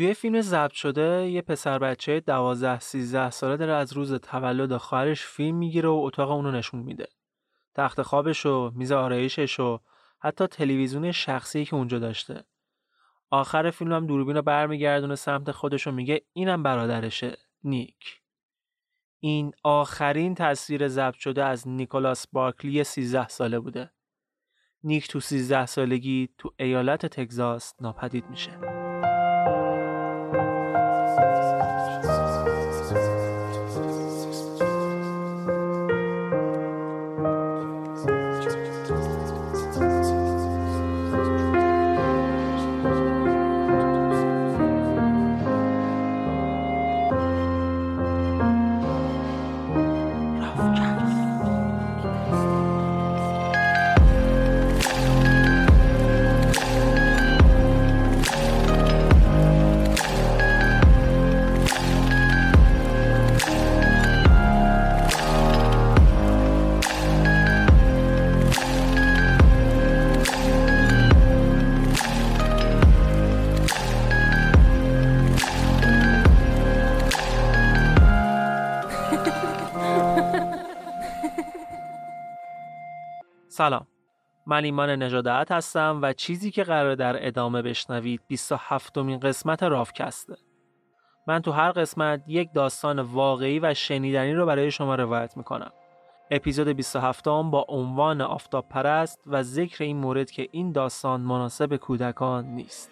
توی فیلم ضبط شده یه پسر بچه 12 13 ساله داره از روز تولد خواهرش فیلم می‌گیره و اتاق اونو نشون میده. تخت خوابش و میز آرایشش و حتی تلویزیون شخصی که اونجا داشته. آخر فیلم هم دوربین رو برمیگردونه سمت خودش و میگه اینم برادرشه نیک. این آخرین تصویر ضبط شده از نیکولاس بارکلی 13 ساله بوده. نیک تو 13 سالگی تو ایالت تگزاس ناپدید میشه. من ایمان نجادت هستم و چیزی که قرار در ادامه بشنوید 27 مین قسمت رافکسته من تو هر قسمت یک داستان واقعی و شنیدنی رو برای شما روایت می‌کنم. اپیزود 27 با عنوان آفتاب پرست و ذکر این مورد که این داستان مناسب کودکان نیست.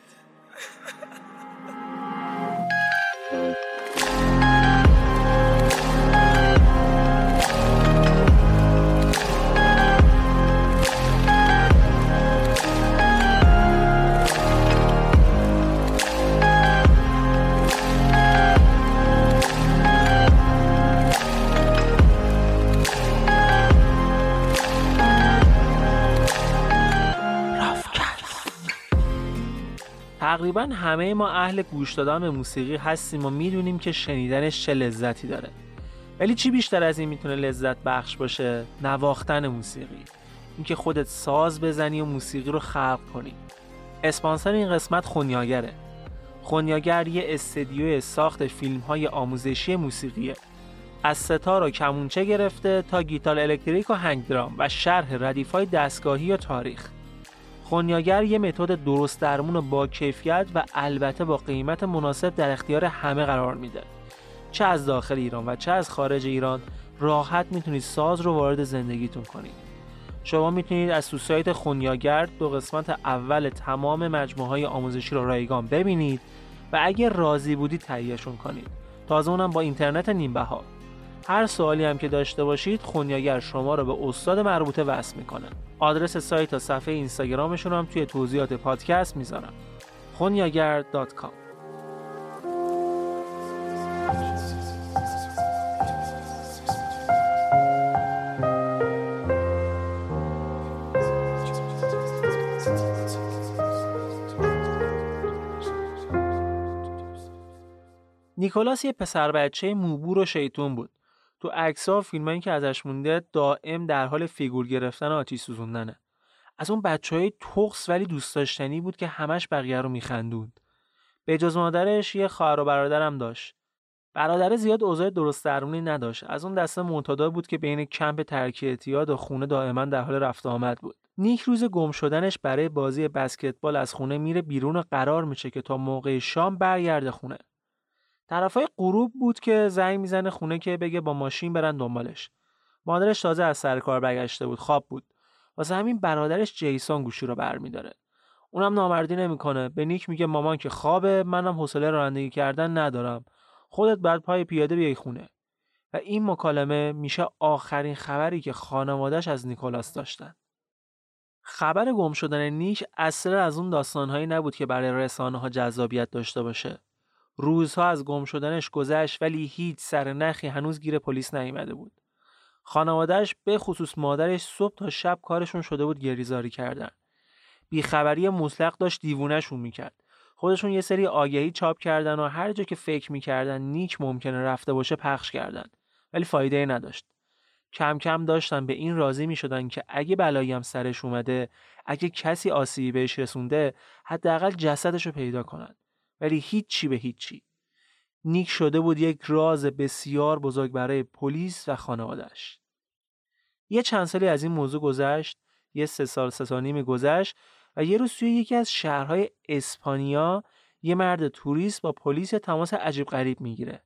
تقریبا همه ما اهل گوش دادن به موسیقی هستیم و می‌دونیم که شنیدنش چه لذتی داره. ولی چی بیشتر از این می‌تونه لذت بخش باشه؟ نواختن موسیقی. اینکه خودت ساز بزنی و موسیقی رو خلق کنی. اسپانسر این قسمت خونیاگره. خونیاگر یه استدیو ساخت فیلم های آموزشی موسیقیه. از ستار و کمونچه گرفته تا گیتار الکتریک و هنگ درام و شرح ردیف های دستگاهی و تاریخ. خونیاگر یه متد درست درمون با کیفیت و البته با قیمت مناسب در اختیار همه قرار میده. چه از داخل ایران و چه از خارج ایران راحت می‌تونید ساز رو وارد زندگیتون کنید. شما می‌تونید از سایت خونیاگر دو قسمت اول تمام مجموعه های آموزشی رو رایگان ببینید و اگر راضی بودید تهیهشون کنید. تازه اونم با اینترنت نیمه ها هر سوالی هم که داشته باشید خونیاگر شما رو به استاد مربوطه وصل می‌کنه. آدرس سایت و صفحه اینستاگرامشون هم توی توضیحات پادکست می‌ذارم. خونیاگر.com نیکولاس یه پسر بچه موبور و شیطون بود. تو عکس ها فیلمایی که ازش مونده دائم در حال فیگور گرفتن و آتیش سوزوندنه. از اون بچه های تخص ولی دوست داشتنی بود که همش بقیه رو میخندوند. به جز مادرش یه خواهر و برادرم داشت. برادر زیاد اوضاع درست درونی نداشت. از اون دسته معتادا بود که بین کمپ ترک اعتیاد و خونه دائما در حال رفت آمد بود. نیک روز گم شدنش برای بازی بسکتبال از خونه میره بیرون و قرار میشه که تا موقع شام برگرده خونه. طرفای غروب بود که زنگ می‌زنه خونه که بگه با ماشین برن دنبالش. مادرش تازه از سر کار برگشته بود، خواب بود. واسه همین برادرش جیسون گوشی رو برمیداره. اونم نامردی نمی‌کنه. به نیک میگه مامان که خوابه، منم حوصله رانندگی کردن ندارم. خودت بعد پای پیاده بیای خونه. و این مکالمه میشه آخرین خبری که خانوادش از نیکولاس داشتن. خبر گم شدن نیک اصلا از اون داستانهایی نبود که برای رسانه ها جذابیت داشته باشه. روزها از گم شدنش گذشت ولی هیچ سر نخی هنوز گیر پلیس نیامده بود. خانوادهش به خصوص مادرش صبح تا شب کارشون شده بود گریزاری کردن. بیخبری مطلق داشت دیوونهشون می‌کرد. خودشون یه سری آگهی چاپ کردن و هر جا که فکر می‌کردن نیک ممکنه رفته باشه پخش کردن. ولی فایده نداشت. کم کم داشتن به این راضی می شدن که اگه بلایی هم سرش اومده اگه کسی آسیبی بهش رسونده حداقل جسدش رو پیدا کنن ولی هیچی به هیچی. نیک شده بود یک راز بسیار بزرگ برای پلیس و خانوادش یه چند سالی از این موضوع گذشت یه سه سال سه سال گذشت و یه روز توی یکی از شهرهای اسپانیا یه مرد توریست با پلیس تماس عجیب غریب می‌گیره.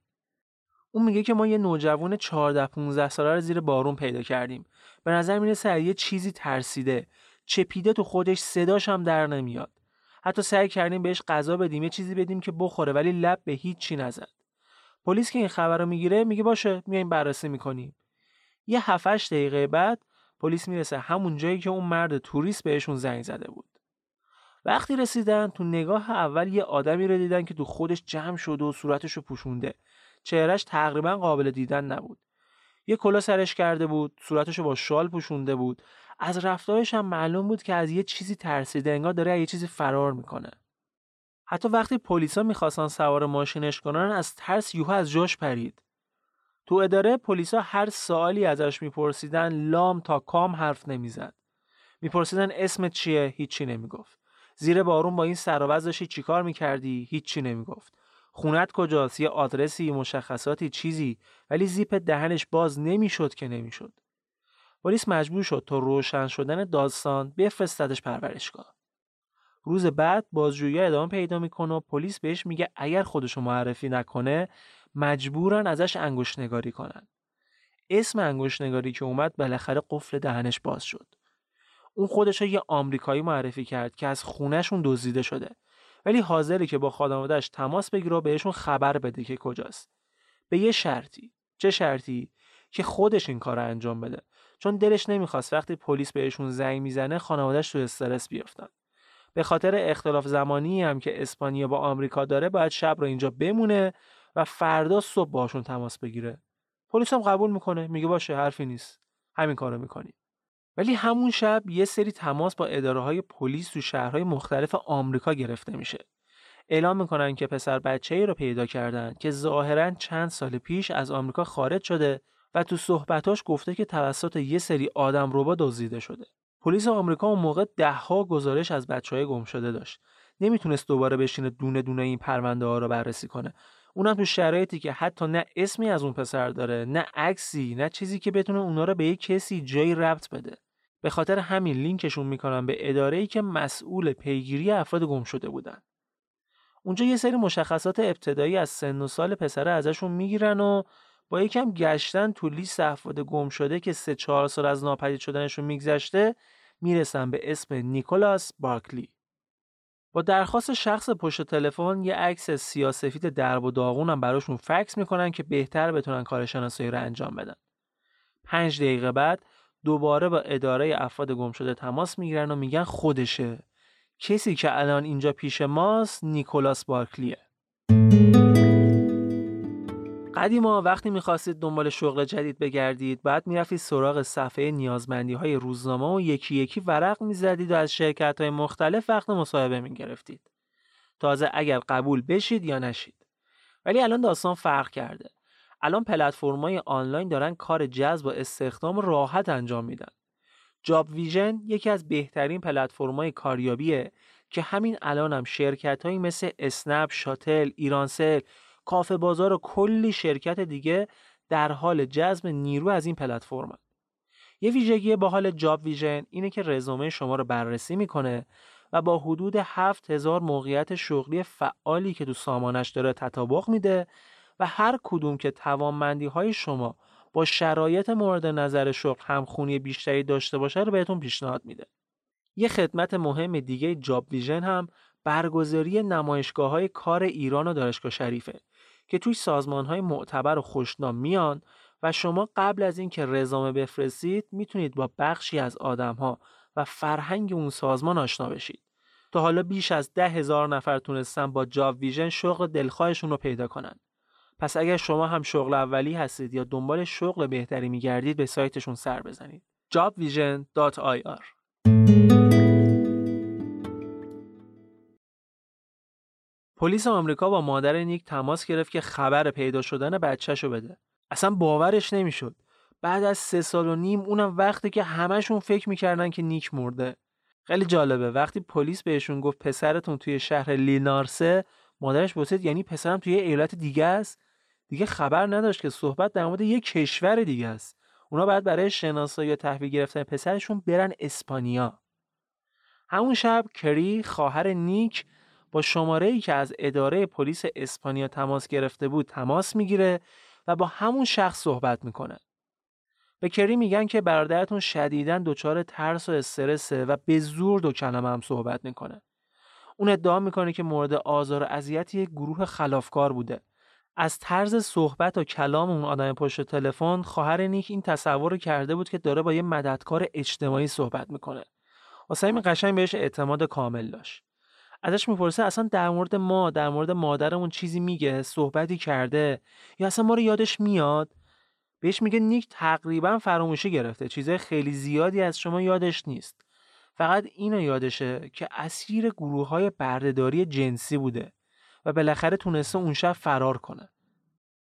اون میگه که ما یه نوجوان 14 15 ساله رو زیر بارون پیدا کردیم. به نظر می‌رسه یه چیزی ترسیده. چپیده تو خودش صداش هم در نمیاد. حتی سعی کردیم بهش غذا بدیم یه چیزی بدیم که بخوره ولی لب به هیچ چی نزد. پلیس که این خبر رو می‌گیره میگه باشه میایم بررسی می‌کنیم. یه 7 دقیقه بعد پلیس می‌رسه همون جایی که اون مرد توریست بهشون زنگ زده بود. وقتی رسیدن تو نگاه اول یه آدمی رو دیدن که تو خودش جمع شده و صورتش رو پوشونده. چهرش تقریبا قابل دیدن نبود. یه کلا سرش کرده بود صورتش رو با شال پوشونده بود. از رفتارش هم معلوم بود که از یه چیزی ترسیده انگار داره یه چیزی فرار می‌کنه. حتی وقتی پلیسا می‌خواستن سوار ماشینش کنن از ترس یوها از جاش پرید. تو اداره پلیسا هر سوالی ازش میپرسیدن لام تا کام حرف نمی‌زد. میپرسیدن اسمت چیه؟ هیچی نمی‌گفت. زیر بارون با این سر داشتی چیکار می‌کردی؟ هیچی نمی‌گفت. خونت کجاست؟ یه آدرسی مشخصاتی چیزی. ولی زیپ دهنش باز نمی‌شد که نمی‌شد. پلیس مجبور شد تا روشن شدن داستان بفرستدش پرورشگاه. روز بعد بازجویی ادامه پیدا می‌کنه و پلیس بهش میگه اگر خودشو معرفی نکنه مجبورن ازش انگشت نگاری کنن. اسم انگشت نگاری که اومد بالاخره قفل دهنش باز شد. اون خودش یه آمریکایی معرفی کرد که از خونهشون دزدیده شده. ولی حاضره که با خانوادهش تماس بگیره و بهشون خبر بده که کجاست. به یه شرطی. چه شرطی؟ که خودش این کار انجام بده. چون دلش نمی‌خواست وقتی پلیس بهشون زنگ می‌زنه خانوادهش تو استرس بیفتن به خاطر اختلاف زمانی هم که اسپانیا با آمریکا داره باید شب رو اینجا بمونه و فردا صبح باشون تماس بگیره. پلیس هم قبول می‌کنه. میگه باشه حرفی نیست. همین کارو می‌کنی ولی همون شب یه سری تماس با اداره های پلیس تو شهرهای مختلف آمریکا گرفته میشه. اعلام می‌کنن که پسر بچه ای رو پیدا کردن که ظاهرا چند سال پیش از آمریکا خارج شده و تو صحبتاش گفته که توسط یه سری آدم ربا دزدیده شده. پلیس آمریکا اون موقع دهها گزارش از بچه های گم شده داشت. نمی‌تونست دوباره بشینه دونه دونه این پرونده ها رو بررسی کنه. اونم تو شرایطی که حتی نه اسمی از اون پسر داره نه عکسی نه چیزی که بتونه اونا رو به یک کسی جایی ربط بده به خاطر همین لینکشون می‌کنن به اداره ای که مسئول پیگیری افراد گم شده بودن اونجا یه سری مشخصات ابتدایی از سن و سال پسره ازشون می‌گیرن و با یکم گشتن تو لیست افراد گم شده که سه چهار سال از ناپدید شدنشون میگذشته می‌رسن به اسم نیکولاس بارکلی با درخواست شخص پشت تلفن یه عکس سیاسفید درب و داغون هم براشون فکس می‌کنن که بهتر بتونن کار شناسایی رو انجام بدن. پنج دقیقه بعد دوباره با اداره افراد گم شده تماس می‌گیرن و میگن خودشه. کسی که الان اینجا پیش ماست نیکولاس بارکلیه. قدیما وقتی می‌خواستید دنبال شغل جدید بگردید بعد می‌رفتید سراغ صفحه نیازمندی های روزنامه و یکی یکی ورق می‌زدید و از شرکت های مختلف وقت مصاحبه می‌گرفتید. تازه اگر قبول بشید یا نشید. ولی الان داستان فرق کرده. الان پلتفرم‌های آنلاین دارن کار جذب و استخدام راحت انجام میدن. جاب ویژن یکی از بهترین پلتفرم‌های کاریابیه که همین الان هم شرکتایی مثل اسنپ، شاتل، ایرانسل، کافه بازار و کلی شرکت دیگه در حال جذب نیرو از این پلتفرم یه ویژگی باحال جاب ویژن اینه که رزومه شما رو بررسی می‌کنه و با حدود 7000 موقعیت شغلی فعالی که تو سامانه‌اش داره تطابق میده و هر کدوم که توانمندی های شما با شرایط مورد نظر شغل همخونی بیشتری داشته باشه رو بهتون پیشنهاد میده. یه خدمت مهم دیگه جاب ویژن هم برگزاری نمایشگاه های کار ایران و دانشگاه شریفه که توی سازمان های معتبر و خوشنام میان و شما قبل از اینکه رزومه بفرستید می‌تونید با بخشی از آدم ها و فرهنگ اون سازمان آشنا بشید. تا حالا بیش از ده هزار نفر تونستن با جاب ویژن شغل دلخواهشون رو پیدا کنن. پس اگر شما هم شغل اولی هستید یا دنبال شغل بهتری میگردید به سایتشون سر بزنید. jobvision.ir پلیس آمریکا با مادر نیک تماس گرفت که خبر پیدا شدن بچهشو بده. اصلا باورش نمی‌شد. بعد از سه سال و نیم اونم وقتی که همشون فکر می‌کردن که نیک مرده. خیلی جالبه وقتی پلیس بهشون گفت پسرتون توی شهر لینارسه مادرش بسید یعنی پسرم توی ایالت دیگه است دیگه خبر نداشت که صحبت در مورد یک کشور دیگه است اونا بعد برای شناسایی یا تحویل گرفتن پسرشون برن اسپانیا همون شب کری خواهر نیک با شماره ای که از اداره پلیس اسپانیا تماس گرفته بود تماس می‌گیره و با همون شخص صحبت می‌کنه. به کری میگن که برادرتون شدیدا دچار ترس و استرسه و به زور دو کلمه هم صحبت می‌کنه. اون ادعا می‌کنه که مورد آزار و اذیت یک گروه خلافکار بوده. از طرز صحبت و کلام اون آدم پشت تلفن خواهر نیک این تصور رو کرده بود که داره با یه مددکار اجتماعی صحبت می‌کنه. واسه قشنگ بهش اعتماد کامل داشت. ازش می‌پرسه اصلا در مورد ما در مورد مادرمون چیزی میگه صحبتی کرده یا اصلا ما رو یادش میاد بهش میگه نیک تقریبا فراموشی گرفته چیزای خیلی زیادی از شما یادش نیست فقط اینو یادشه که اسیر گروه های بردهداری جنسی بوده و بالاخره تونسته اون شب فرار کنه.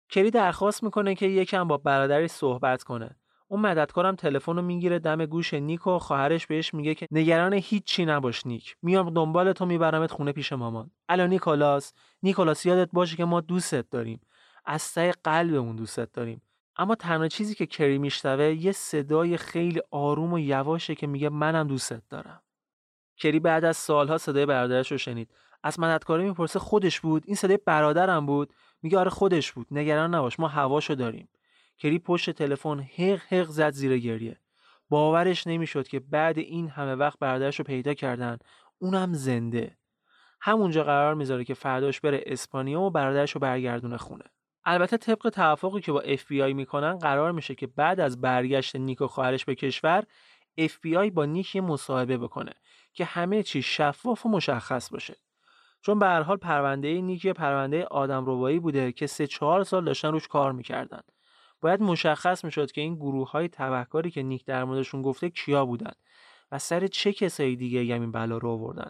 کری درخواست می‌کنه که یکم با برادرش صحبت کنه. اون مددکارم تلفن رو می‌گیره دم گوش نیک و خواهرش بهش میگه که نگران هیچی نباش نیک. میام دنبال تو میبرمت خونه پیش مامان. الان نیکولاس، نیکولاس یادت باشه که ما دوستت داریم. از ته قلبمون دوستت داریم. اما تنها چیزی که کری میشنوه یه صدای خیلی آروم و یواشه که میگه منم دوستت دارم. کری بعد از سالها صدای برادرش رو شنید. از مددکاره می‌پرسه خودش بود این صدای برادرم بود میگه آره خودش بود نگران نباش ما هواشو داریم کری پشت تلفن حق حق زد زیر گریه. باورش نمی‌شد که بعد این همه وقت برادرش رو پیدا کردن. اونم زنده. همونجا قرار می‌ذاره که فرداش بره اسپانیا و برادرش رو برگردونه خونه. البته طبق توافقی که با اف بی آی می‌کنن قرار میشه که بعد از برگشت نیک و خواهرش به کشور اف بی آی با نیک مصاحبه بکنه که همه چی شفاف و مشخص باشه. چون به هر حال پرونده نیکی پرونده آدم بوده که سه چهار سال داشتن روش کار می‌کردن. باید مشخص می‌شد که این گروه های تبهکاری که نیک در موردشون گفته کیا بودن و سر چه کسایی دیگه این بلا رو آوردن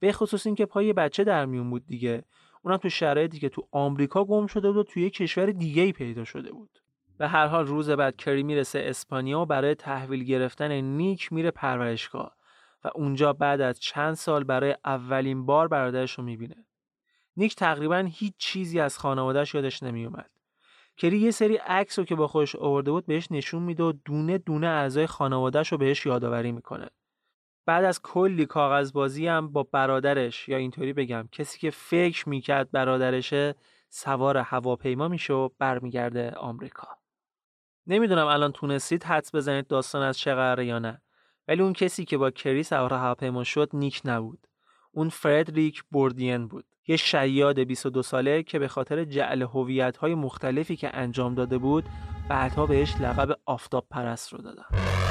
به خصوص اینکه پای بچه در میون بود دیگه اونم تو شرایطی که تو آمریکا گم شده بود و توی کشور دیگه ای پیدا شده بود به هر حال روز بعد کری می‌رسه اسپانیا و برای تحویل گرفتن نیک میره پرورشگاه و اونجا بعد از چند سال برای اولین بار برادرش رو می‌بینه. نیک تقریبا هیچ چیزی از خانوادهش یادش نمیومد. کری یه سری عکس رو که با خودش آورده بود بهش نشون میده و دونه دونه اعضای خانوادهش رو بهش یادآوری می‌کنه. بعد از کلی کاغذبازی هم با برادرش یا اینطوری بگم کسی که فکر می‌کرد برادرشه سوار هواپیما میشه و برمیگرده آمریکا. نمی‌دونم الان تونستید حدس بزنید داستان از چه قراره یا نه ولی اون کسی که با کری سوار هواپیما شد نیک نبود اون فردریک بوردین بود یه شیاد 22 ساله که به خاطر جعل هویت‌های مختلفی که انجام داده بود بعدها بهش لقب آفتاب پرست رو دادن.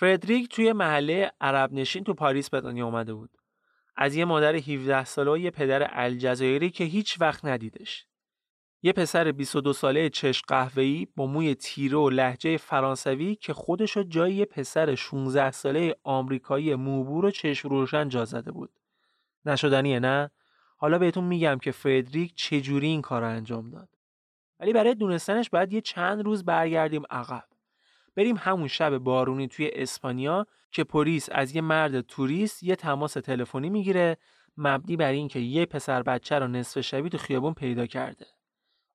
فردریک توی محله عرب نشین تو پاریس به دنیا اومده بود. از یه مادر 17 ساله و یه پدر الجزایری که هیچ وقت ندیدش. یه پسر 22 ساله چش قهوه‌ای با موی تیره و لحجه فرانسوی که خودش رو جای یه پسر 16 ساله آمریکایی موبور و چشم روشن جا زده بود. نشدنیه نه؟ حالا بهتون میگم که فردریک چجوری این کار انجام داد. ولی برای دونستنش باید یه چند روز برگردیم عقب. بریم همون شب بارونی توی اسپانیا که پلیس از یه مرد توریست یه تماس تلفنی می‌گیره مبنی بر اینکه یه پسر بچه رو نصف شبی تو خیابون پیدا کرده.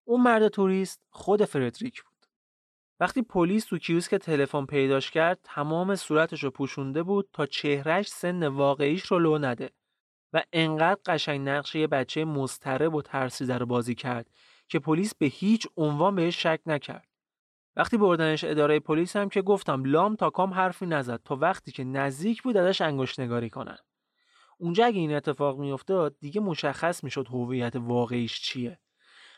اون مرد توریست خود فردریک بود. وقتی پلیس تو کیوسک تلفن پیداش کرد تمام صورتش رو پوشونده بود تا چهرش سن واقعیش رو لو نده و انقدر قشنگ نقش یه بچه مضطرب و ترسیده رو بازی کرد که پلیس به هیچ عنوان بهش شک نکرد. وقتی بردنش اداره پلیس هم که گفتم لام تا کام حرفی نزد تا وقتی که نزدیک بود ازش انگشت نگاری کنن. اونجا اگه این اتفاق میافتاد دیگه مشخص می‌شد هویت واقعیش چیه.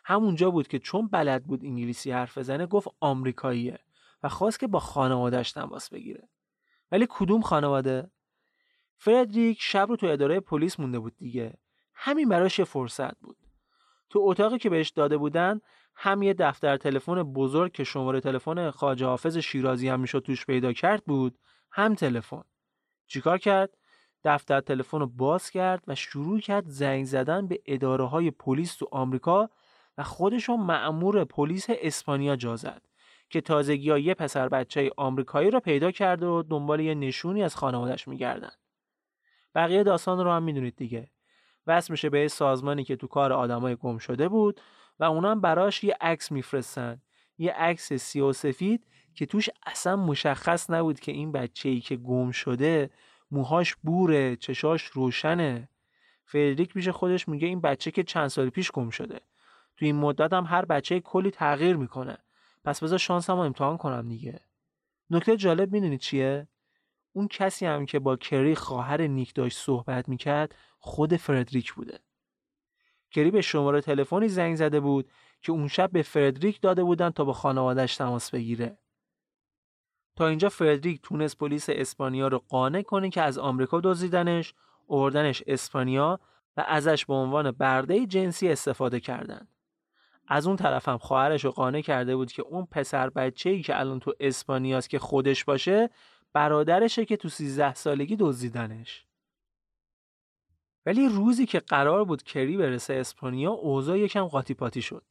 همونجا بود که چون بلد بود انگلیسی حرف بزنه گفت آمریکاییه و خواست که با خانوادهش تماس بگیره. ولی کدوم خانواده؟ فردریک شب رو تو اداره پلیس مونده بود دیگه. همین براش یه فرصت بود. تو اتاقی که بهش داده بودن هم یه دفتر تلفن بزرگ که شماره تلفن خواجه حافظ شیرازی هم می‌شد توش پیدا کرد بود هم تلفن. چیکار کرد؟ دفتر تلفن رو باز کرد و شروع کرد زنگ زدن به اداره های پلیس تو آمریکا و خودشون مأمور پلیس اسپانیا جا زد که تازگی یه پسر بچه آمریکایی رو پیدا کرد و دنبال یه نشونی از خانوادش میگردن. بقیه داستان رو هم می‌دونید دیگه. وصل میشه به سازمانی که تو کار آدمای گم شده بود و اونا هم براش یه عکس میفرستن. یه عکس سیاه که توش اصلا مشخص نبود که این بچه ای که گم شده موهاش بوره چشاش روشنه. فردریک میشه خودش میگه این بچه که چند سال پیش گم شده. تو این مدت هم هر بچه کلی تغییر می‌کنه. پس بذار شانسم رو امتحان کنم دیگه. نکته جالب می‌دونید چیه؟ اون کسی هم که با کری خواهر نیک داشت صحبت می‌کرد خود فردریک بوده. کری به شماره تلفنی زنگ زده بود که اون شب به فردریک داده بودن تا با خانوادش تماس بگیره. تا اینجا فردریک تونست پلیس اسپانیا رو قانع کنه که از آمریکا دزدیدنش، اوردنش اسپانیا و ازش به عنوان برده جنسی استفاده کردن. از اون طرف هم خواهرش رو قانع کرده بود که اون پسر بچه ای که الان تو اسپانیاست که خودش باشه برادرشه که تو 13 سالگی دزدیدنش. ولی روزی که قرار بود کری برسه اسپانیا اوضاع یکم قاطی پاتی شد.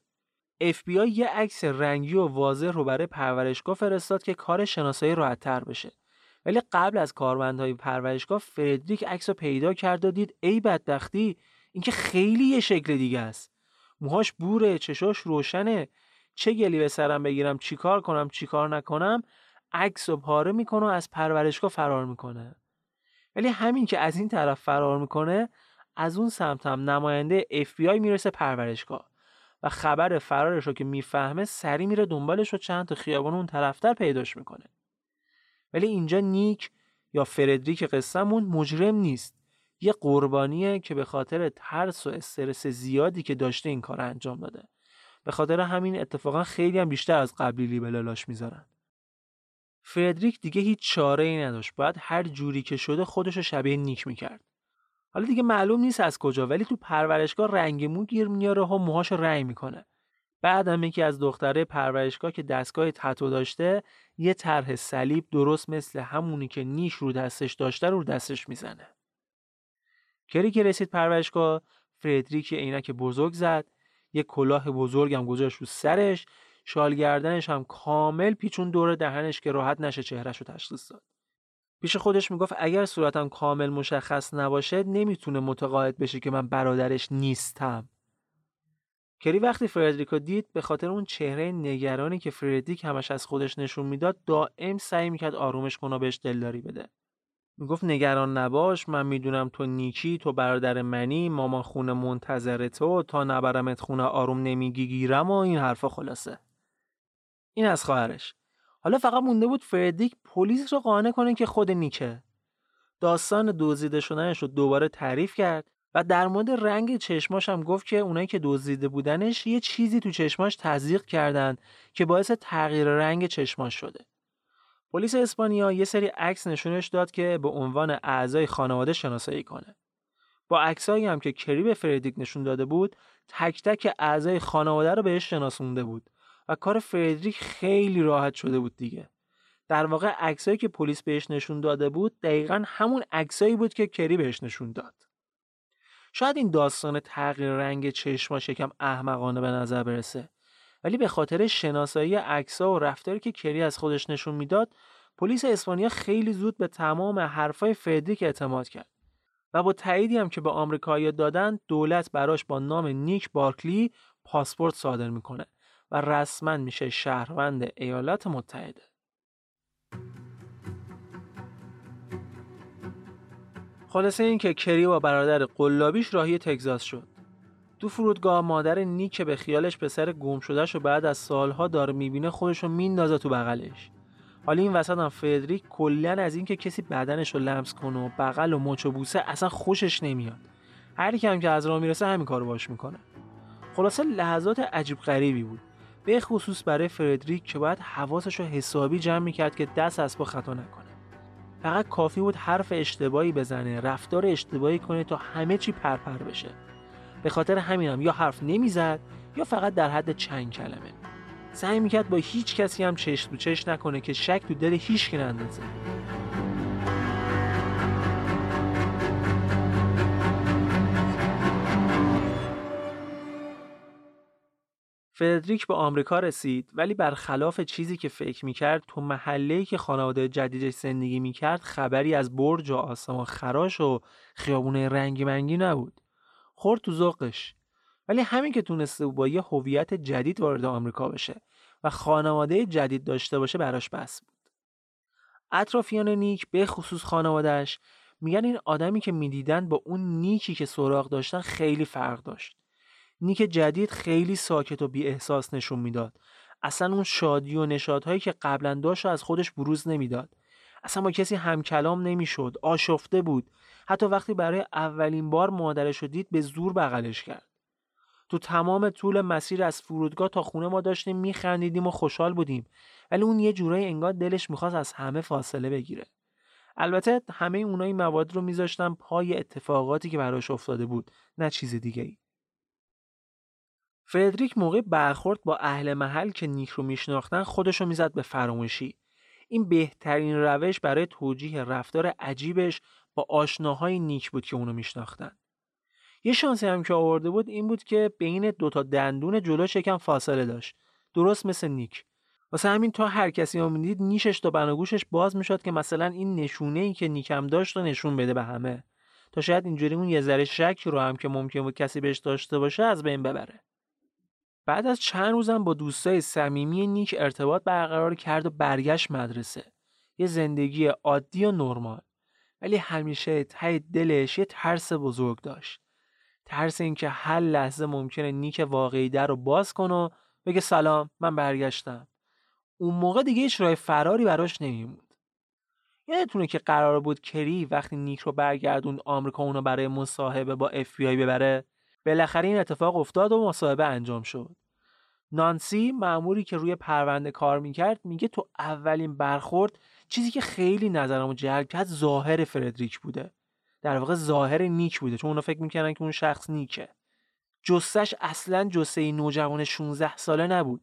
FBI یه عکس رنگی و واضح رو برای پرورشگاه فرستاد که کار شناسایی راحتتر بشه. ولی قبل از کارمندهای پرورشگاه فردریک عکس رو پیدا کرد و دید ای بدبختی اینکه خیلی یه شکل دیگه است. موهاش بوره، چشاش روشنه. چه گلی به سرم بگیرم، چیکار کنم، چیکار نکنم، عکس و پاره می‌کنه و از پرورشگاه فرار می‌کنه. ولی همین که از این طرف فرار می‌کنه از اون سمت هم نماینده FBI می‌رسه پرورشگاه و خبر فرارش رو که می‌فهمه سری میره دنبالش و چند تا خیابان اون طرفتر پیداش می‌کنه. ولی اینجا نیک یا فردریک قصهمون مجرم نیست. یه قربانیه که به خاطر ترس و استرس زیادی که داشته این کار انجام داده. به خاطر همین اتفاقا خیلی هم بیشتر از قبلی لیبلالاش می‌ذارن. فردریک دیگه هیچ چاره ای نداشت. باید هر جوری که شده خودشو شبیه نیک می‌کرد. حالا دیگه معلوم نیست از کجا ولی تو پرورشگاه رنگ مو گیر میاره و موهاش رنگ می‌کنه. بعدم یکی از دختره پرورشگاه که دستگاه تتو داشته یه طرح صلیب درست مثل همونی که نیش رو دستش داشته رو دستش می‌زنه. کری که رسید پرورشگاه فردریک عینک بزرگ زد. یه کلاه بزرگم گذاشت رو سرش. شال گردنش هم کامل پیچون دور دهنش که راحت نشه چهرش رو تشخیص داد. پیش خودش می‌گفت اگر صورتم کامل مشخص نباشه نمی‌تونه متقاعد بشه که من برادرش نیستم. کری وقتی فردریکو دید به خاطر اون چهره نگرانی که فردریک همش از خودش نشون می‌داد دائم سعی می‌کرد آرومش کنه بهش دلداری بده. می‌گفت نگران نباش من می‌دونم تو نیکی تو برادر منی مامان خونه منتظر تو تا نبرمت خونه آروم نمیگی گیرم و این حرفا خلاصه. این از خواهرش. حالا فقط مونده بود فردیک پلیس رو قانع کنه که خود نیکه. داستان دزدیده شدنش رو دوباره تعریف کرد و در مورد رنگ چشماش هم گفت که اونایی که دزدیده بودنش یه چیزی تو چشماش تزریق کردن که باعث تغییر رنگ چشماش شده. پلیس اسپانیا یه سری عکس نشونش داد که به عنوان اعضای خانواده شناسایی کنه. با عکسایی هم که کری به فردریک نشون داده بود، تک تک اعضای خانواده رو بهش شناسونده بود. و کار فردریک خیلی راحت شده بود دیگه. در واقع عکسایی که پلیس بهش نشون داده بود دقیقا همون عکسایی بود که کری بهش نشون داد. شاید این داستان تغییر رنگ چشماش یکم احمقانه به نظر برسه ولی به خاطر شناسایی عکس‌ها و رفتاری که کری از خودش نشون می‌داد پلیس اسپانیا خیلی زود به تمام حرفای فردریک اعتماد کرد و با تاییدی هم که به آمریکایی‌ها دادن دولت براش با نام نیک بارکلی پاسپورت صادر می‌کنه و رسما میشه شهروند ایالات متحده. خلاصه این که کری با برادر قلابیش راهی تگزاس شد. تو فرودگاه مادر نیک به خیالش پسر گم شدهش و بعد از سالها داره می‌بینه خودش رو میندازه تو بغلش. حالا این وسط هم فردریک کلا از اینکه کسی بدنش رو لمس کنه و بغل و مچ و بوسه اصلا خوشش نمیاد. هر کی هم که از راه می‌رسه همین کارو باش می‌کنه. خلاصه لحظات عجیب غریبی بود. به خصوص برای فردریک که باید حواسش رو حسابی جمع می‌کرد که دست از پا خطا نکنه. فقط کافی بود حرف اشتباهی بزنه رفتار اشتباهی کنه تا همه چی پرپر بشه. به خاطر همینم یا حرف نمی‌زد یا فقط در حد چند کلمه. سعی می‌کرد با هیچ کسی هم چشم تو چشم نکنه که شک تو دل هیچ که نندازه. فردریک به آمریکا رسید ولی برخلاف چیزی که فکر می‌کرد تو محله‌ای که خانواده جدیدش زندگی می‌کرد خبری از برج و آسمان خراش و خیابونه رنگی منگی نبود. خورد تو ذوقش. ولی همین که تونسته با یه هویت جدید وارد آمریکا بشه و خانواده جدید داشته باشه براش بس بود. اطرافیان نیک به خصوص خانوادهش میگن این آدمی که می‌دیدن با اون نیکی که سراغ داشتن خیلی فرق داشت. نیک جدید خیلی ساکت و بی احساس نشون می‌داد. اصلا اون شادی و نشادهایی که قبلا داشت از خودش بروز نمی‌داد. اصلا با کسی همکلام نمی‌شد. آشفته بود. حتی وقتی برای اولین بار مادرش رو دید به زور بغلش کرد. تو تمام طول مسیر از فرودگاه تا خونه ما داشتیم میخندیدیم و خوشحال بودیم. ولی اون یه جورایی انگار دلش می‌خواست از همه فاصله بگیره. البته همه اونایی مواد رو میذاشتن پای اتفاقاتی که براش افتاده بود نه چیز دیگه ای. فردریک موقع برخورد با اهل محل که نیک رو میشناختن خودش رو می‌زد به فراموشی. این بهترین روش برای توجیه رفتار عجیبش با آشناهای نیک بود که اونو میشناختن. یه شانسی هم که آورده بود این بود که بین دوتا دندون جلوش یکم فاصله داشت. درست مثل نیک. واسه همین تا هر کسی رو می‌دید نیشش تا بناگوشش باز می‌شد که مثلا این نشونه ای که نیکم داشت رو نشون بده به همه. تا شاید اینجوری اون یه ذره شک رو هم که ممکن بود کسی بهش داشته باشه از بین ببره. بعد از چند روزم با دوستای صمیمی نیک ارتباط برقرار کرد و برگشت مدرسه. یه زندگی عادی و نرمال. ولی همیشه ته دلش یه ترس بزرگ داشت. ترس اینکه هر لحظه ممکنه نیک واقعی در رو باز کنه و بگه سلام من برگشتم. اون موقع دیگه هیچ راه فراری براش نمیموند. یادتونه که قرار بود کری وقتی نیک رو برگردوند آمریکا اونو برای مصاحبه با اف بی آی ببره؟ بالاخره این اتفاق افتاد و مصاحبه انجام شد. نانسی معموری که روی پرونده کار می‌کرد میگه تو اولین برخورد چیزی که خیلی نظرمو جلب کرد ظاهر فردریک بوده. در واقع ظاهر نیک بوده چون اونا فکر می‌کردن که اون شخص نیکه. جسش اصلا جسه نوجوان 16 ساله نبود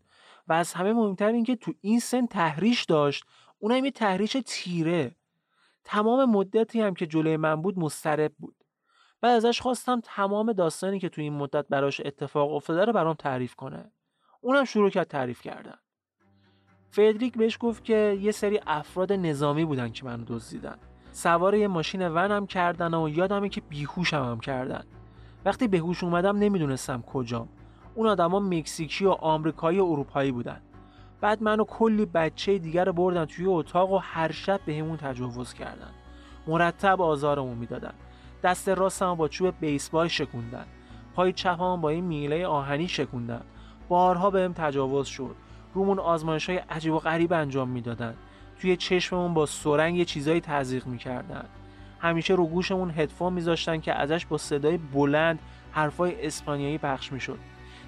و از همه مهمتر اینکه تو این سن تحریش داشت. اونم یه تحریش تیره. تمام مدتی هم که جلوی من بود مسترب بود. بعد ازش خواستم تمام داستانی که تو این مدت براش اتفاق افتاده رو برام تعریف کنه. اونم شروع کرد تعریف کردن. فدریک بهش گفت که یه سری افراد نظامی بودن که منو دزدیدن. سوار یه ماشین ونم کردن و یادمه که بیهوشم هم کردن. وقتی به هوش اومدم نمی‌دونستم کجام. اون آدما مکزیکی و آمریکایی و اروپایی بودن. بعد منو کلی بچه دیگر بردن توی اتاق و هر شب بهمون تجاوز کردن. مرتب آزارمون می‌دادن. دست راستم با چوب بیسبال شکوندن. پای چپم با این میله آهنی شکوندن. بارها بهم تجاوز شد. رومون آزمایش های عجیب و غریب انجام می‌دادن. توی چشممون با سرنگ یه چیزایی تزریق می‌کردن. همیشه رو گوشمون هدفون میذاشتن که ازش با صدای بلند حرفای اسپانیایی پخش می‌شد.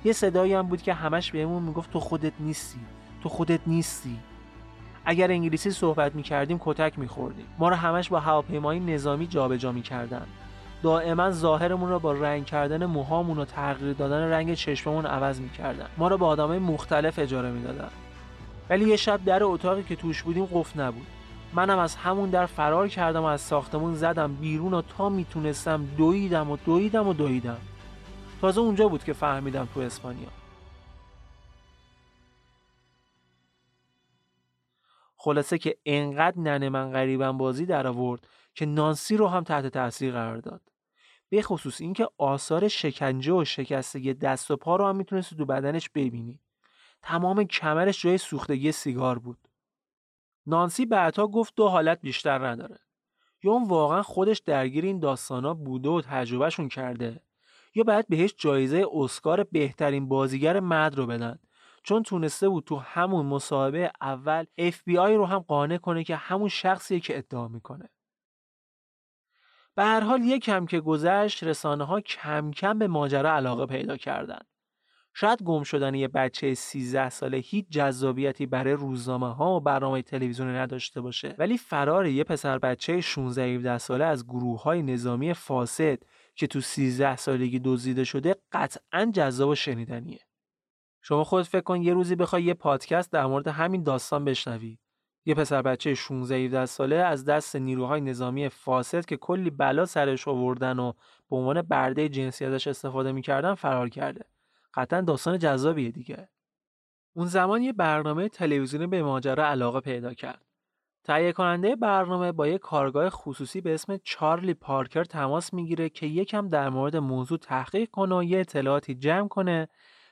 یه صدایی هم بود که همش بهمون می‌گفت تو خودت نیستی. تو خودت نیستی. اگر انگلیسی صحبت می‌کردیم کتک میخوردیم. ما رو همش با هواپیمای نظامی جابجا می‌کردن. دائما ظاهرمون رو با رنگ کردن موهامون و تغییر دادن رنگ چشممون عوض می‌کردن. ما رو با آدمای مختلف اجاره می‌دادن. ولی یه شب در اتاقی که توش بودیم قفل نبود. منم از همون در فرار کردم و از ساختمون زدم بیرون و تا می‌تونستم دویدم و دویدم و دویدم. تازه اونجا بود که فهمیدم تو اسپانیا. خلاصه که انقدر ننه من غریبم بازی در آورد که نانسی رو هم تحت تاثیر قرار داد. به خصوص اینکه آثار شکنجه و شکستگی دست و پا رو هم می‌تونست تو بدنش ببینی. تمام کمرش جای سوختگی سیگار بود. نانسی بعدها گفت دو حالت بیشتر نداره. یا اون واقعا خودش درگیر این داستانا بوده و تجربهشون کرده یا باید بهش جایزه اسکار بهترین بازیگر مرد رو بدن. چون تونسته بود تو همون مصاحبه اول FBI رو هم قانع کنه که همون شخصیه که ادعا می‌کنه. به هر حال یک کم که گذشت رسانه ها کم کم به ماجرا علاقه پیدا کردن. شاید گم شدن یه بچه 13 ساله هیچ جذابیتی برای روزنامه ها و برنامه تلویزیونی نداشته باشه. ولی فرار یه پسر بچه 16 17 ساله از گروه های نظامی فاسد که تو 13 سالگی دزدیده شده قطعا جذاب و شنیدنیه. شما خود فکر کن یه روزی بخوای یه پادکست در مورد همین داستان بشنوی. یه پسر بچه 16 17 ساله از دست نیروهای نظامی فاسد که کلی بلا سرش آوردن و به عنوان برده جنسی ازش استفاده می‌کردن فرار کرده. قطعا داستان جذابیه دیگه. اون زمان یه برنامه تلویزیونی به ماجرا علاقه پیدا کرد. تهیه کننده برنامه با یک کارگاه خصوصی به اسم چارلی پارکر تماس می‌گیره که یکم در مورد موضوع تحقیق کنه و یه اطلاعاتی جمع کنه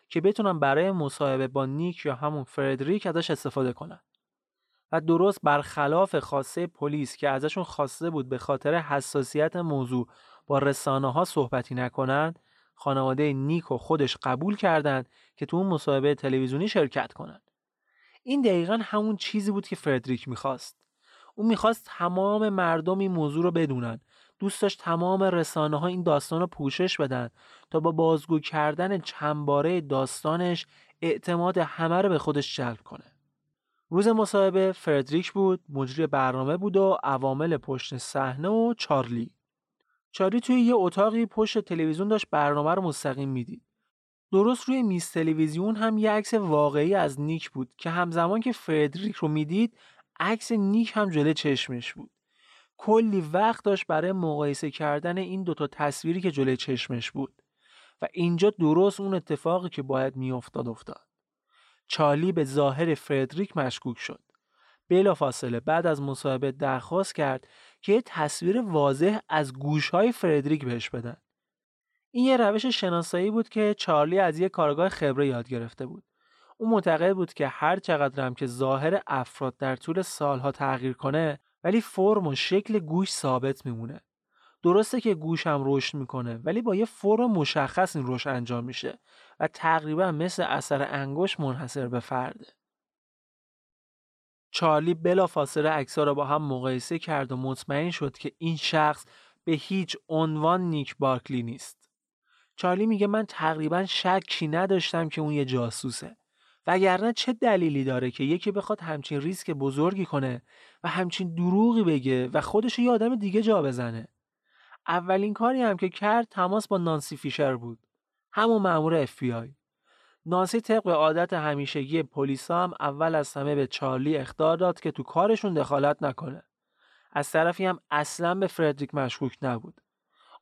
که بتونن برای مصاحبه با نیک یا همون فردریک ازش استفاده کنن. و درست برخلاف خواسته پلیس که ازشون خواسته بود به خاطر حساسیت موضوع با رسانه ها صحبتی نکنند خانواده نیک و خودش قبول کردند که تو اون مصاحبه تلویزیونی شرکت کنند. این دقیقا همون چیزی بود که فردریک می‌خواست. اون می‌خواست تمام مردم این موضوع رو بدونن. دوست داشت تمام رسانه ها این داستان رو پوشش بدن تا با بازگو کردن چندباره داستانش اعتماد همه رو به خودش جلب کنه. روز مصاحبه فردریک بود مجری برنامه بود و عوامل پشت صحنه و چارلی. چارلی توی یه اتاقی پشت تلویزیون داشت برنامه رو مستقیم می‌دید. درست روی میز تلویزیون هم یه عکس واقعی از نیک بود که همزمان که فردریک رو می‌دید عکس نیک هم جلوی چشمش بود. کلی وقت داشت برای مقایسه کردن این دوتا تصویری که جلوی چشمش بود. و اینجا درست اون اتفاقی که باید میافتاد افتاد. چارلی به ظاهر فردریک مشکوک شد. فاصله بعد از مصاحبه درخواست کرد که یه تصویر واضح از گوشهای فردریک بهش بدن. این یه روش شناسایی بود که چارلی از یه کارگاه خبره یاد گرفته بود. او معتقد بود که هر چقدر هم که ظاهر افراد در طول سالها تغییر کنه ولی فرم و شکل گوش ثابت میمونه. درسته که گوش هم رشد می‌کنه ولی با یه فرم مشخص این رشد انجام میشه و تقریبا مثل اثر انگشت منحصر به فرده چارلی بلافاصله عکس‌ها را با هم مقایسه کرد و مطمئن شد که این شخص به هیچ عنوان نیک بارکلی نیست. چارلی میگه من تقریبا شکی نداشتم که اون یه جاسوسه. وگرنه چه دلیلی داره که یکی بخواد همچین ریسک بزرگی کنه و همچین دروغی بگه و خودش یه آدم دیگه جا بزنه. اولین کاری هم که کرد تماس با نانسی فیشر بود. همون مأمور FBI. نانسی طبق عادت همیشگی پلیسا هم اول از همه به چارلی اختار داد که تو کارشون دخالت نکنه. از طرفی هم اصلا به فردریک مشکوک نبود.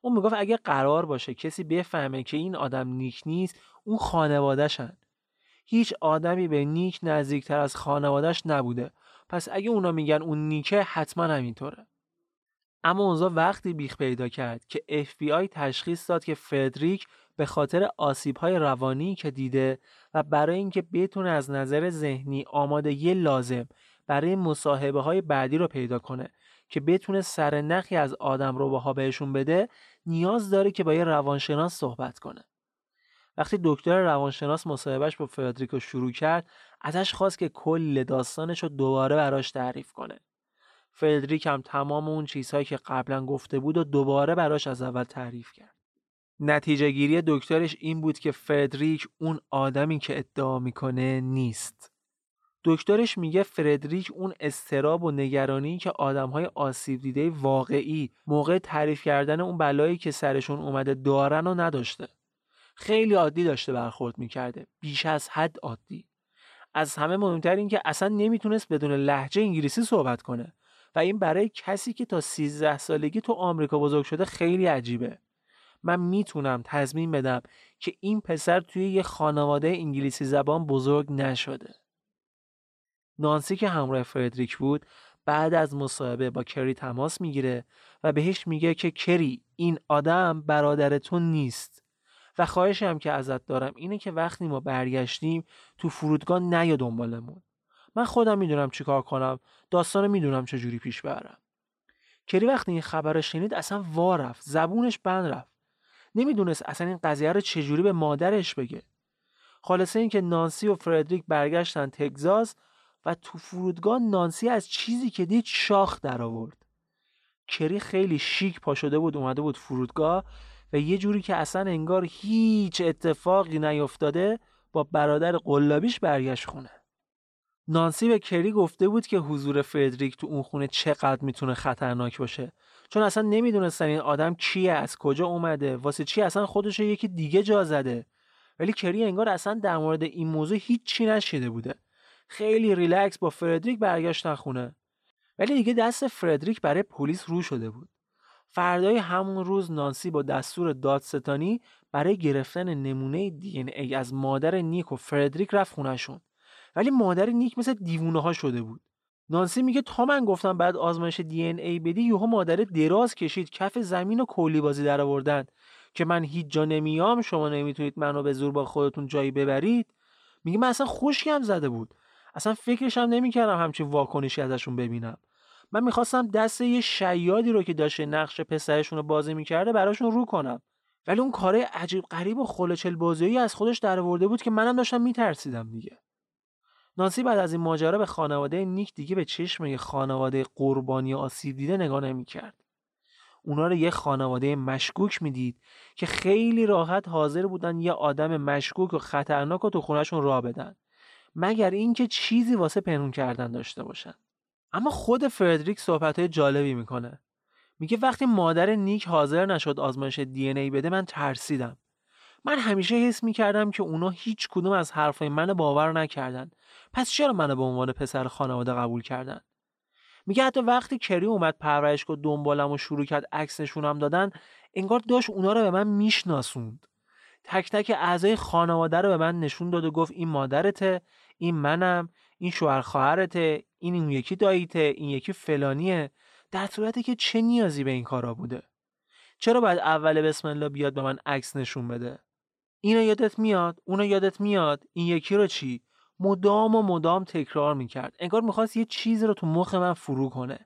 اون می‌گفت اگه قرار باشه کسی بفهمه که این آدم نیک نیست اون خانوادهشن. هیچ آدمی به نیک نزدیکتر از خانوادهش نبوده. پس اگه اونا میگن اون نیکه حتما همینطوره. اما اونجا وقتی بیخ پیدا کرد که FBI تشخیص داد که فردریک به خاطر های روانی که دیده و برای اینکه بتونه از نظر ذهنی آمادگی لازم برای مصاحبه های بعدی رو پیدا کنه که بتونه سر نخی از آدم رو باها بهشون بده نیاز داره که با یه روانشناس صحبت کنه. وقتی دکتر روانشناس مصاحبهش با فردریکو شروع کرد ازش خواست که کل داستانش رو دوباره براش تعریف کنه. فردریک هم تمام اون چیزهایی که قبلا گفته بود و دوباره براش از اول تعریف کرد. نتیجه گیری دکترش این بود که فردریک اون آدمی که ادعا می‌کنه نیست. دکترش میگه فردریک اون استراب و نگرانی که آدمهای آسیب دیده واقعی موقع تعریف کردن اون بلایی که سرشون اومده دارن و نداشته. خیلی عادی داشته برخورد می‌کرده. بیش از حد عادی. از همه مهمتر این که اصلا نمی‌تونست بدون لحجه انگلیسی صحبت کنه. و این برای کسی که تا 13 سالگی تو آمریکا بزرگ شده خیلی عجیبه. من می‌تونم تضمین بدم که این پسر توی یه خانواده انگلیسی زبان بزرگ نشده. نانسی که همراه فردریک بود بعد از مصاحبه با کری تماس می‌گیره و بهش میگه که کری این آدم برادرتون نیست. و خواهشم که ازت دارم اینه که وقتی ما برگشتیم تو فرودگاه نیا دنبالمون. من خودم می‌دونم چیکار کنم داستان می‌دونم چجوری پیش برم. کری وقتی این خبر شنید اصلا وا رفت زبونش بند رفت. نمی‌دونست اصلا این قضیه رو چجوری به مادرش بگه. خلاصه اینکه نانسی و فردریک برگشتن تگزاس و تو فرودگاه نانسی از چیزی که دید شاخ در آورد کری خیلی شیک پا شده بود اومده بود فرودگاه و یه جوری که اصلا انگار هیچ اتفاقی نیفتاده با برادر قلابیش برگشت خونه. نانسی به کری گفته بود که حضور فردریک تو اون خونه چقدر می‌تونه خطرناک باشه. چون اصلا نمی‌دونستن این آدم کیه از کجا اومده واسه چی اصلا خودش یکی دیگه جا زده. ولی کری انگار اصلا در مورد این موضوع هیچ چی نشیده بوده. خیلی ریلکس با فردریک برگشتن خونه. ولی دیگه دست فردریک برای پلیس رو شده بود. فردای همون روز نانسی با دستور دادستانی برای گرفتن نمونه دی ای از مادر نیک و فردریک رفت خونهشون. ولی مادر نیک مثل دیوونه ها شده بود. نانسی میگه تا من گفتم بعد آزمایش دی ای بدی یوها مادر دراز کشید. کف زمین و کلی بازی در آوردن. که من هیچ جا نمیام شما نمی‌تونید منو به زور با خودتون جایی ببرید. میگه من اصلا خوشگم زده بود. اصلا فکرشم نمی‌کردم همچین واکنشی ازشون ببینم. من می‌خواستم دست یه شیادی رو که داشته نقش پسرشون رو بازی می‌کرده براشون رو کنم. ولی اون کاره عجیب غریب و خلچل بازیایی از خودش درآورده بود که منم داشتم میترسیدم دیگه. نانسی بعد از این ماجرا به خانواده نیک دیگه به چشم خانواده قربانی آسیب دیده نگاه نمی‌کرد. اونا رو یه خانواده مشکوک می‌دید که خیلی راحت حاضر بودن یه آدم مشکوک و خطرناک رو تو خونهشون راه بدن مگر اینکه چیزی واسه پنهون کردن داشته باشن. اما خود فردریک صحبت های جالبی می‌کنه. میگه وقتی مادر نیک حاضر نشد آزمایش دی ای بده من ترسیدم. من همیشه حس می‌کردم که اونا هیچ کدوم از حرفای من باور نکردن. پس چرا منو به عنوان پسر خانواده قبول کردن؟ میگه حتی وقتی کری اومد پرورشگاه دنبالم و شروع کرد عکس نشونم دادن انگار داشت اونا رو به من میشناسوند. تک تک اعضای خانواده رو به من نشون داد و گفت این مادرته این منم این شوهر خواهرته این اون یکی داییته این یکی فلانیه. در صورتی که چه نیازی به این کارا بوده؟ چرا باید اول بسم الله بیاد به من عکس نشون بده؟ اینو یادت میاد؟ اونو یادت میاد؟ این یکی رو چی؟ مدام و مدام تکرار می‌کرد. انگار می‌خواست یه چیزی رو تو مخ من فرو کنه.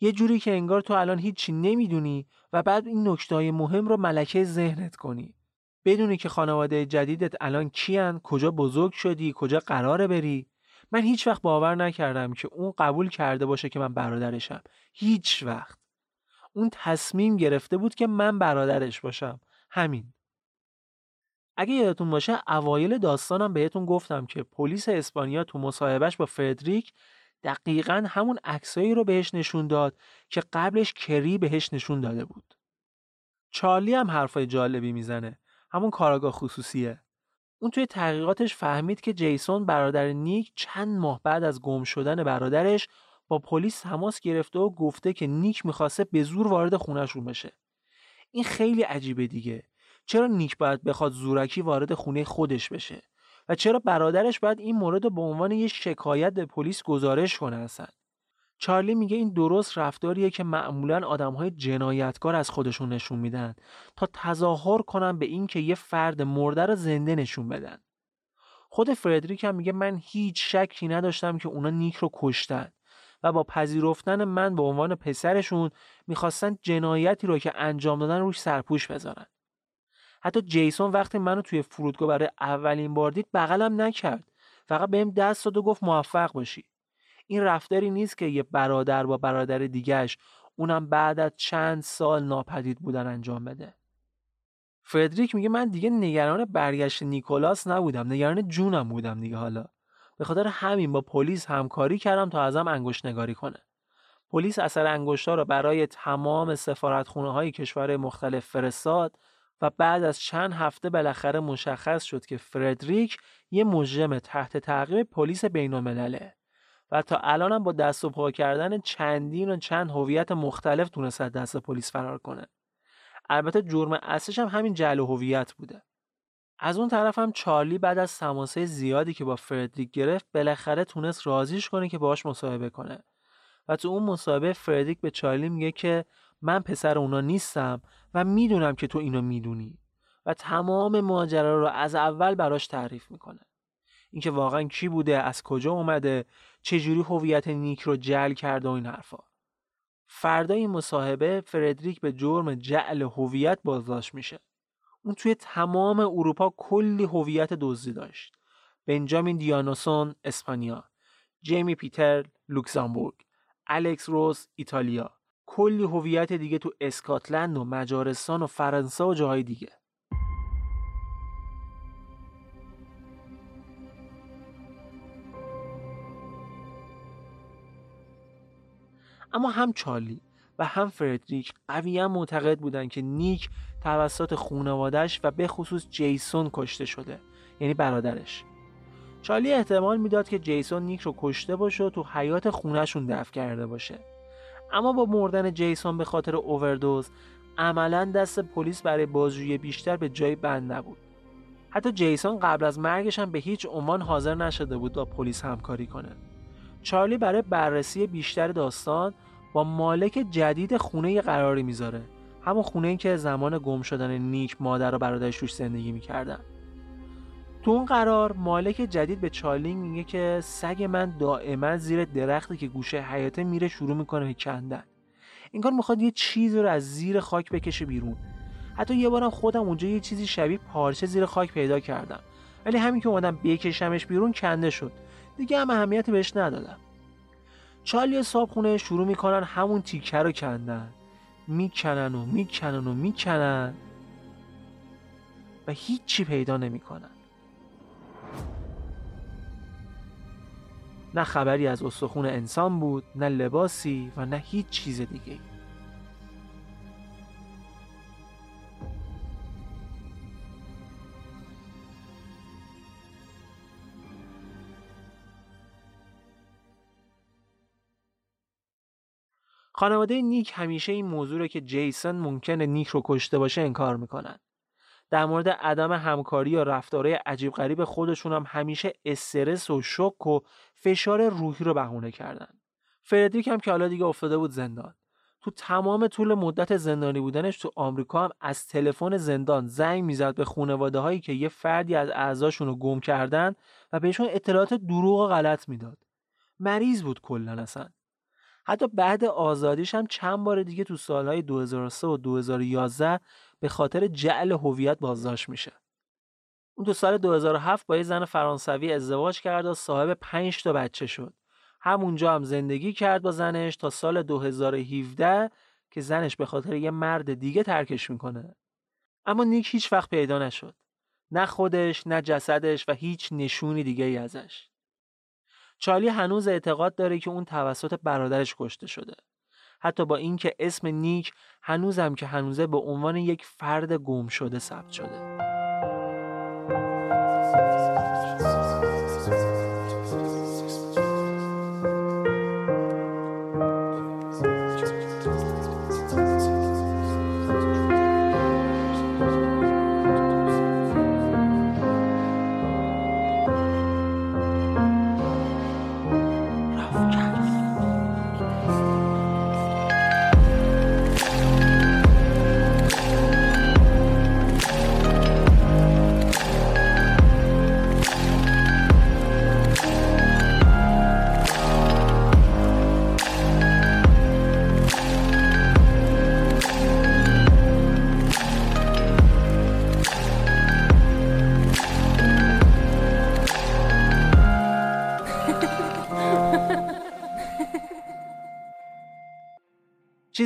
یه جوری که انگار تو الان هیچی نمی‌دونی و بعد این نکته مهم رو ملکه ذهنت کنی. بدونی که خانواده جدیدت الان کیان کجا بزرگ شدی کجا قراره بری. من هیچ وقت باور نکردم که اون قبول کرده باشه که من برادرشم. هیچ وقت. اون تصمیم گرفته بود که من برادرش باشم. همین. اگه یادتون باشه اوایل داستانم بهتون گفتم که پلیس اسپانیا تو مصاحبهش با فردریک دقیقا همون عکسایی رو بهش نشون داد که قبلش کری بهش نشون داده بود. چارلی هم حرفای جالبی می‌زنه. همون کاراگاه خصوصیه. اون توی تحقیقاتش فهمید که جیسون برادر نیک چند ماه بعد از گم شدن برادرش با پلیس تماس گرفته و گفته که نیک می‌خواسته به زور وارد خونهشون بشه. این خیلی عجیبه دیگه. چرا نیک باید بخواد زورکی وارد خونه خودش بشه و چرا برادرش باید این مورد رو به عنوان یه شکایت به پلیس گزارش کنه اصلا چارلی میگه این درست رفتاریه که معمولا آدمهای جنایتکار از خودشون نشون میدن تا تظاهر کنن به این که یه فرد مرده رو زنده نشون بدن. خود فردریک هم میگه من هیچ شکی نداشتم که اونا نیک رو کشتن و با پذیرفتن من به عنوان پسرشون می‌خواستن جنایتی رو که انجام دادن روش سرپوش بذارن. حتی جیسون وقتی منو توی فرودگاه برای اولین بار دید بغلم نکرد. فقط بهم دست داد و گفت موفق باشی. این رفتاری نیست که یه برادر با برادر دیگهش اونم بعد از چند سال ناپدید بودن انجام بده فردریک میگه من دیگه نگران برگشت نیکولاس نبودم نگران جونم بودم دیگه حالا به خاطر همین با پلیس همکاری کردم تا ازم انگشت نگاری کنه پلیس اثر انگشتا رو برای تمام سفارتخونه های کشور مختلف فرستاد و بعد از چند هفته بالاخره مشخص شد که فردریک یه مجرم تحت تعقیب پلیس بین‌الملله و تا الانم با دست و پا کردن چندین و چند هویت مختلف تونست دست پلیس فرار کنه. البته جرم اصلش هم همین جعل هویت بوده. از اون طرف هم چارلی بعد از تماسه زیادی که با فردریک گرفت بالاخره تونست راضیش کنه که باهاش مصاحبه کنه و تو اون مصاحبه فردریک به چارلی میگه که من پسر اونا نیستم و می‌دونم که تو اینو می‌دونی و تمام ماجرا رو از اول براش تعریف می‌کنه. اینکه واقعا کی بوده از کجا اومده چجوری هویت نیک رو جل کرده و این حرفا. فردا این مصاحبه فردریک به جرم جعل هویت بازداشت میشه. اون توی تمام اروپا کلی هویت دزدی داشت. بنجامین دیانوسون اسپانیا. جیمی پیتر لوکزامبورگ. الکس روز ایتالیا. کلی هویت دیگه تو اسکاتلند و مجارستان و فرانسه و جاهای دیگه. اما هم چارلی و هم فردریک قویا معتقد بودن که نیک توسط خونوادش و به خصوص جیسون کشته شده یعنی برادرش. چارلی احتمال می‌داد که جیسون نیک رو کشته باشه و تو حیات خونهشون دفن کرده باشه. اما با مردن جیسون به خاطر اووردوز عملا دست پلیس برای بازجویی بیشتر به جای بند نبود. حتی جیسون قبل از مرگش هم به هیچ عنوان حاضر نشده بود با پلیس همکاری کنه. چارلی برای بررسی بیشتر داستان با مالک جدید خونه قراری می‌ذاره. همون خونه ای که زمان گم شدن نیک مادر و برادرش روش زندگی می‌کردن. تو اون قرار مالک جدید به چارلینگ میگه که سگ من دائما زیر درختی که گوشه حیاته میره شروع می‌کنه به کندن. کار می‌خواد یه چیزی رو از زیر خاک بکشه بیرون. حتی یه بارم خودم اونجا یه چیزی شبیه پارچه زیر خاک پیدا کردم. ولی همین که اومدم بکشمش بیرون کنده شد. دیگه هم اهمیت بهش ندادم. چالی صابخونه شروع می‌کنن همون تیکه رو کندن. می‌کنن و می‌کنن و می‌کنن. و هیچی پیدا نمی‌کنن. نه خبری از استخون انسان بود نه لباسی و نه هیچ چیز دیگه خانواده نیک همیشه این موضوع رو که جیسون ممکنه نیک رو کشته باشه انکار می‌کنن. در مورد عدم همکاری یا رفتارهای عجیب غریب خودشون هم همیشه استرس و شک و فشار روحی رو بهونه کردن. فردریک هم که حالا دیگه افتاده بود زندان. تو تمام طول مدت زندانی بودنش تو آمریکا هم از تلفن زندان زنگ می‌زد به خانواده هایی که یه فردی از اعضاشون رو گم کردن و بهشون اطلاعات دروغ و غلط می‌داد. مریض بود کلا اصلا. حتی بعد آزادیش هم چند بار دیگه تو سالهای 2003 و 2011 به خاطر جعل هویت بازداشت میشه. اون تو سال 2007 با یه زن فرانسوی ازدواج کرد و صاحب 5 تا بچه شد. همونجا هم زندگی کرد با زنش تا سال 2017 که زنش به خاطر یه مرد دیگه ترکش می‌کنه. اما نیک هیچ وقت پیدا نشد. نه خودش، نه جسدش و هیچ نشونی دیگه ای ازش. چارلی هنوز اعتقاد داره که اون توسط برادرش کشته شده. حتی با اینکه اسم نیک هنوزم که هنوزه به عنوان یک فرد گم شده ثبت شده.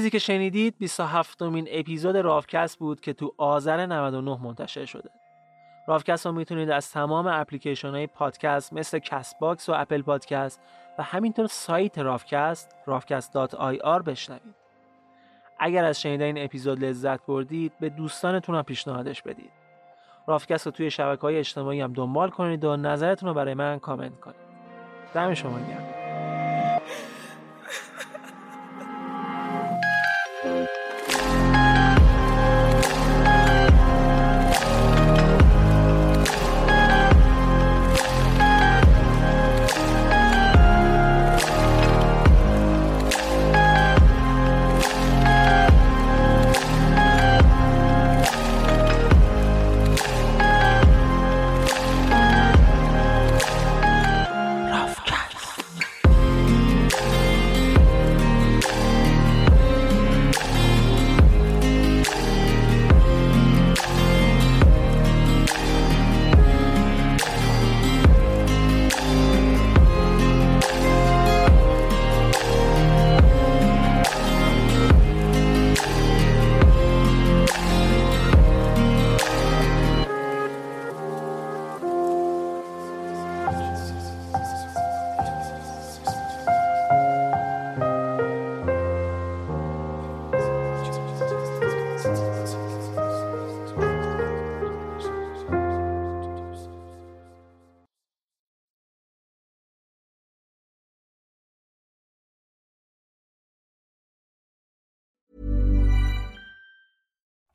چیزی که شنیدید 27مین اپیزود رافکست بود که تو آذر 99 منتشر شده. رافکست رو می‌تونید از تمام اپلیکیشن های پادکست مثل Castbox و Apple Podcasts و همینطور سایت رافکست rafcast.ir بشنوید. اگر از شنیدن این اپیزود لذت بردید به دوستانتون هم پیشنهادش بدید. رافکست رو توی شبکه های اجتماعی هم دنبال کنید و نظرتون رو برای من کامنت کنید. دم شما گرم.